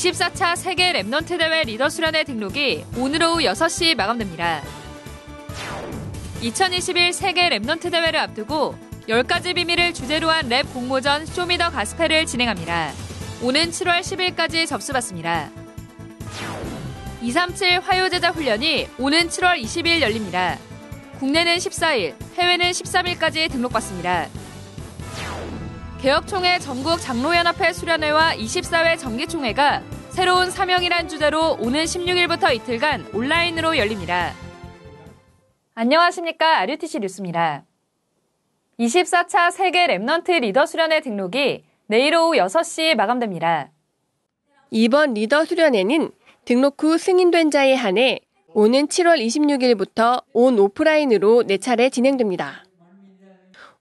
24차 세계 Remnant 대회 리더 수련회 등록이 오늘 오후 6시 마감됩니다. 2021 세계 Remnant 대회를 앞두고 10가지 비밀을 주제로 한 랩 공모전 Show Me The Gospel을 진행합니다. 오는 7월 10일까지 접수받습니다. 237 화요제자 훈련이 오는 7월 20일 열립니다. 국내는 14일, 해외는 13일까지 등록받습니다. 개혁총회 전국 장로연합회 수련회와 24회 정기총회가 새로운 사명이란 주제로 오는 16일부터 이틀간 온라인으로 열립니다. 안녕하십니까. RUTC 뉴스입니다. 24차 세계 Remnant 리더 수련회 등록이 내일 오후 6시 마감됩니다. 이번 리더 수련회는 등록 후 승인된 자에 한해 오는 7월 26일부터 온 오프라인으로 4차례 진행됩니다.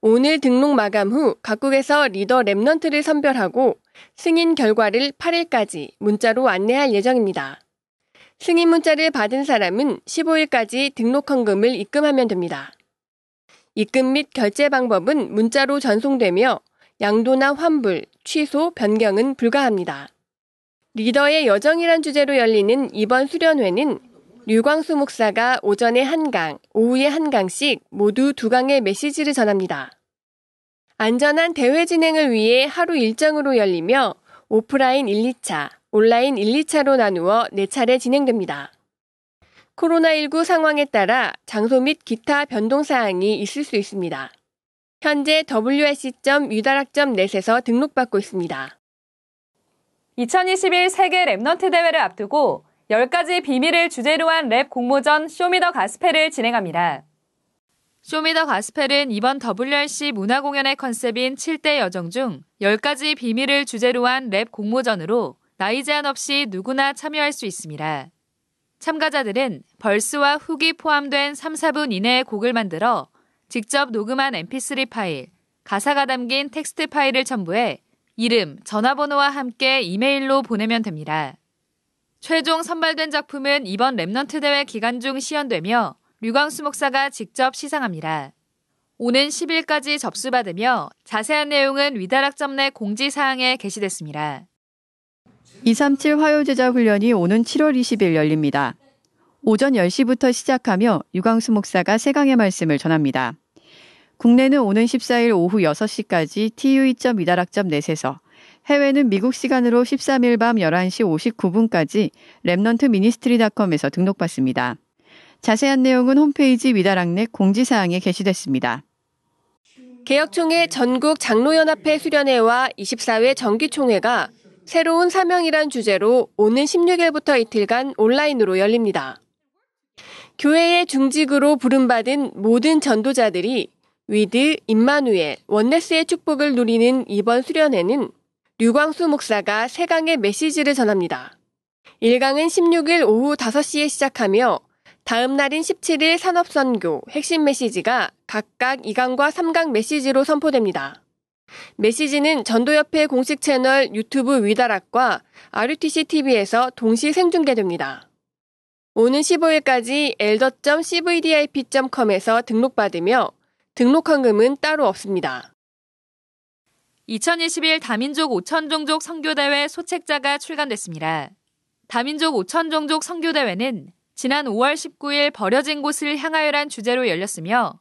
오늘 등록 마감 후 각국에서 리더 Remnant를 선별하고 승인 결과를 8일까지 문자로 안내할 예정입니다. 승인 문자를 받은 사람은 15일까지 등록 헌금을 입금하면 됩니다. 입금 및 결제 방법은 문자로 전송되며 양도나 환불, 취소, 변경은 불가합니다. 리더의 여정이란 주제로 열리는 이번 수련회는 류광수 목사가 오전에 한 강, 오후에 한 강씩 모두 두 강의 메시지를 전합니다. 안전한 대회 진행을 위해 하루 일정으로 열리며 오프라인 1, 2차, 온라인 1, 2차로 나누어 4차례 진행됩니다. 코로나19 상황에 따라 장소 및 기타 변동 사항이 있을 수 있습니다. 현재 wrc.위다락.net에서 등록받고 있습니다. 2021 세계 Remnant 대회를 앞두고 10가지 비밀을 주제로 한 랩 공모전 Show Me The Gospel을 진행합니다. Show Me The Gospel은 이번 WRC 문화공연의 컨셉인 7대 여정 중 10가지 비밀을 주제로 한 랩 공모전으로 나이 제한 없이 누구나 참여할 수 있습니다. 참가자들은 verse와 hook이 포함된 3, 4분 이내의 곡을 만들어 직접 녹음한 mp3 파일, 가사가 담긴 텍스트 파일을 첨부해 이름, 전화번호와 함께 이메일로 보내면 됩니다. 최종 선발된 작품은 이번 Remnant 대회 기간 중 시연되며 류광수 목사가 직접 시상합니다. 오는 10일까지 접수받으며 자세한 내용은 위다락점 내 공지사항에 게시됐습니다. 237 화요제자 훈련이 오는 7월 20일 열립니다. 오전 10시부터 시작하며 유광수 목사가 세강의 말씀을 전합니다. 국내는 오는 14일 오후 6시까지 tue.미다락점 넷에서 해외는 미국 시간으로 13일 밤 11시 59분까지 Remnant Ministry닷컴에서 등록받습니다. 자세한 내용은 홈페이지 위다락net 공지사항에 게시됐습니다. 개혁총회 전국 장로연합회 수련회와 24회 정기총회가 새로운 사명이란 주제로 오는 16일부터 이틀간 온라인으로 열립니다. 교회의 중직으로 부름받은 모든 전도자들이 With, 임마누엘, Oneness의 축복을 누리는 이번 수련회는 류광수 목사가 세강의 메시지를 전합니다. 1강은 16일 오후 5시에 시작하며 다음 날인 17일 산업선교 핵심 메시지가 각각 2강과 3강 메시지로 선포됩니다. 메시지는 전도협회 공식 채널 유튜브 위다락과 RUTC TV에서 동시 생중계됩니다. 오는 15일까지 elder.cvdip.com에서 등록받으며 등록 헌금은 따로 없습니다. 2021 다민족 5천종족 선교대회 소책자가 출간됐습니다. 다민족 5천종족 선교대회는 지난 5월 19일 버려진 곳을 향하여란 주제로 열렸으며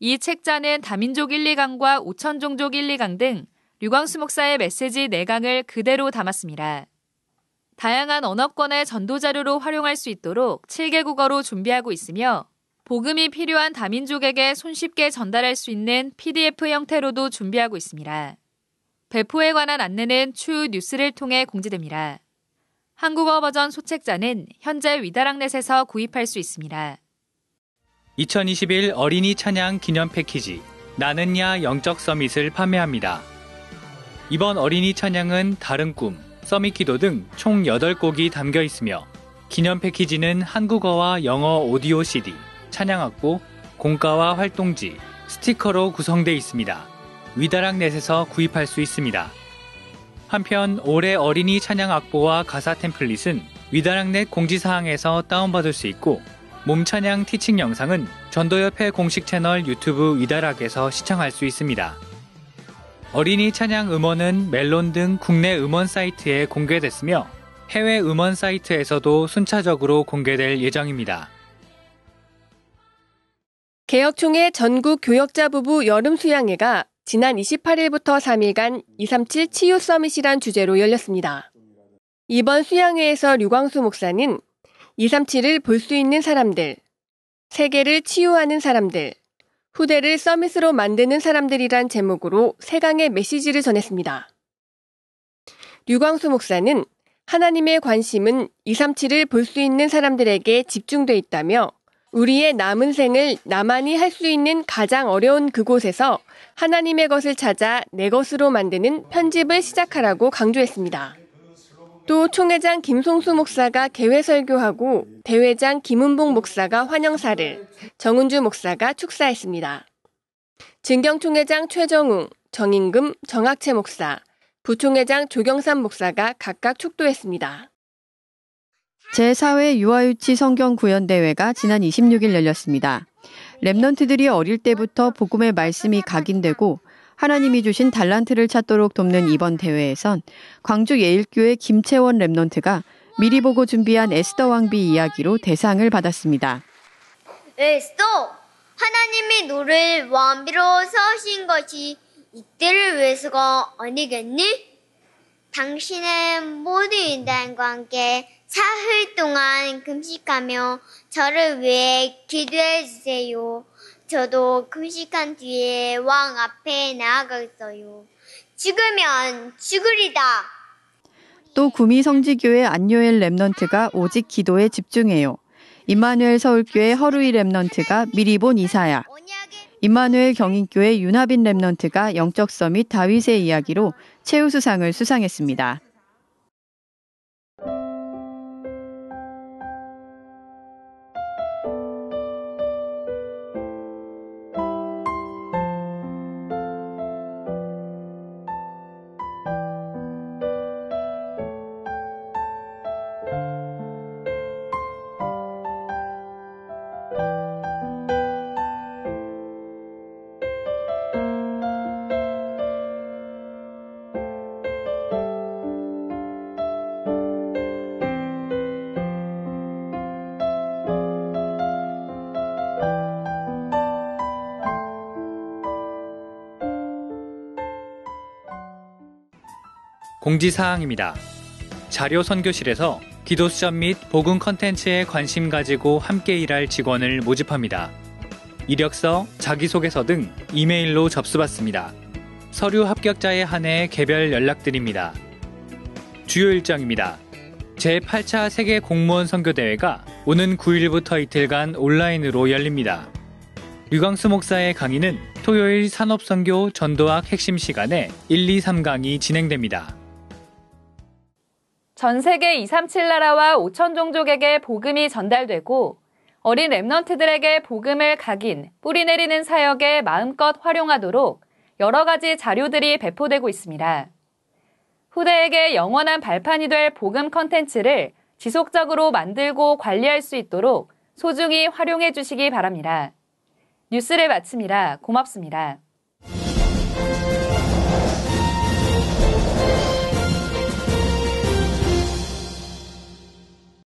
이 책자는 다민족 1, 2강과 5천종족 1, 2강 등 류광수 목사의 메시지 4강을 그대로 담았습니다. 다양한 언어권의 전도 자료로 활용할 수 있도록 7개 국어로 준비하고 있으며 복음이 필요한 다민족에게 손쉽게 전달할 수 있는 PDF 형태로도 준비하고 있습니다. 배포에 관한 안내는 추후 뉴스를 통해 공지됩니다. 한국어 버전 소책자는 현재 위다락넷에서 구입할 수 있습니다. 2021 어린이 찬양 기념 패키지 나는 야 영적 서밋을 판매합니다. 이번 어린이 찬양은 다른 꿈, 서밋 기도 등 총 8곡이 담겨 있으며 기념 패키지는 한국어와 영어 오디오 CD, 찬양악보, 공가와 활동지, 스티커로 구성되어 있습니다. 위다락넷에서 구입할 수 있습니다. 한편 올해 어린이 찬양 악보와 가사 템플릿은 위다락넷 공지사항에서 다운받을 수 있고 몸찬양 티칭 영상은 전도협회 공식 채널 유튜브 위다락에서 시청할 수 있습니다. 어린이 찬양 음원은 멜론 등 국내 음원 사이트에 공개됐으며 해외 음원 사이트에서도 순차적으로 공개될 예정입니다. 개혁총회 전국 교역자 부부 여름 수양회가 지난 28일부터 3일간 237 치유 서밋이란 주제로 열렸습니다. 이번 수양회에서 류광수 목사는 237을 볼 수 있는 사람들, 세계를 치유하는 사람들, 후대를 서밋으로 만드는 사람들이란 제목으로 세강의 메시지를 전했습니다. 류광수 목사는 하나님의 관심은 237을 볼 수 있는 사람들에게 집중돼 있다며 우리의 남은 생을 나만이 할 수 있는 가장 어려운 그곳에서 하나님의 것을 찾아 내 것으로 만드는 편집을 시작하라고 강조했습니다. 또 총회장 김송수 목사가 개회 설교하고 대회장 김은봉 목사가 환영사를, 정은주 목사가 축사했습니다. 진경총회장 최정웅, 정인금, 정학채 목사, 부총회장 조경삼 목사가 각각 축도했습니다. 제4회 유아유치 성경 구연대회가 지난 26일 열렸습니다. Remnant들이 어릴 때부터 복음의 말씀이 각인되고 하나님이 주신 달란트를 찾도록 돕는 이번 대회에선 광주 예일교회 김채원 Remnant가 미리 보고 준비한 에스더 왕비 이야기로 대상을 받았습니다. 에스더, 하나님이 너를 왕비로 세우신 것이 이때를 위해서가 아니겠니? 당신은 모든 유다인과 함께 사흘 동안 금식하며 저를 위해 기도해 주세요. 저도 금식한 뒤에 왕 앞에 나아가겠어요. 죽으면 죽으리다. 또 구미 성지교회 안요엘 Remnant가 오직 기도에 집중해요. 임마누엘 서울교회 허루이 Remnant가 미리 본 이사야. 임마누엘 경인교회 윤하빈 랩넌트가 영적 서밋 다윗의 이야기로 최우수상을 수상했습니다. 공지사항입니다. 자료 선교실에서 기도 수업 및 복음 컨텐츠에 관심 가지고 함께 일할 직원을 모집합니다. 이력서, 자기소개서 등 이메일로 접수받습니다. 서류 합격자에 한해 개별 연락드립니다. 주요 일정입니다. 제8차 세계 공무원 선교대회가 오는 9일부터 이틀간 온라인으로 열립니다. 류광수 목사의 강의는 토요일 산업선교 전도학 핵심 시간에 1, 2, 3강이 진행됩니다. 전 세계 237 나라와 5천 종족에게 복음이 전달되고 어린 랩넌트들에게 복음을 각인, 뿌리내리는 사역에 마음껏 활용하도록 여러 가지 자료들이 배포되고 있습니다. 후대에게 영원한 발판이 될 복음 컨텐츠를 지속적으로 만들고 관리할 수 있도록 소중히 활용해 주시기 바랍니다. 뉴스를 마칩니다. 고맙습니다.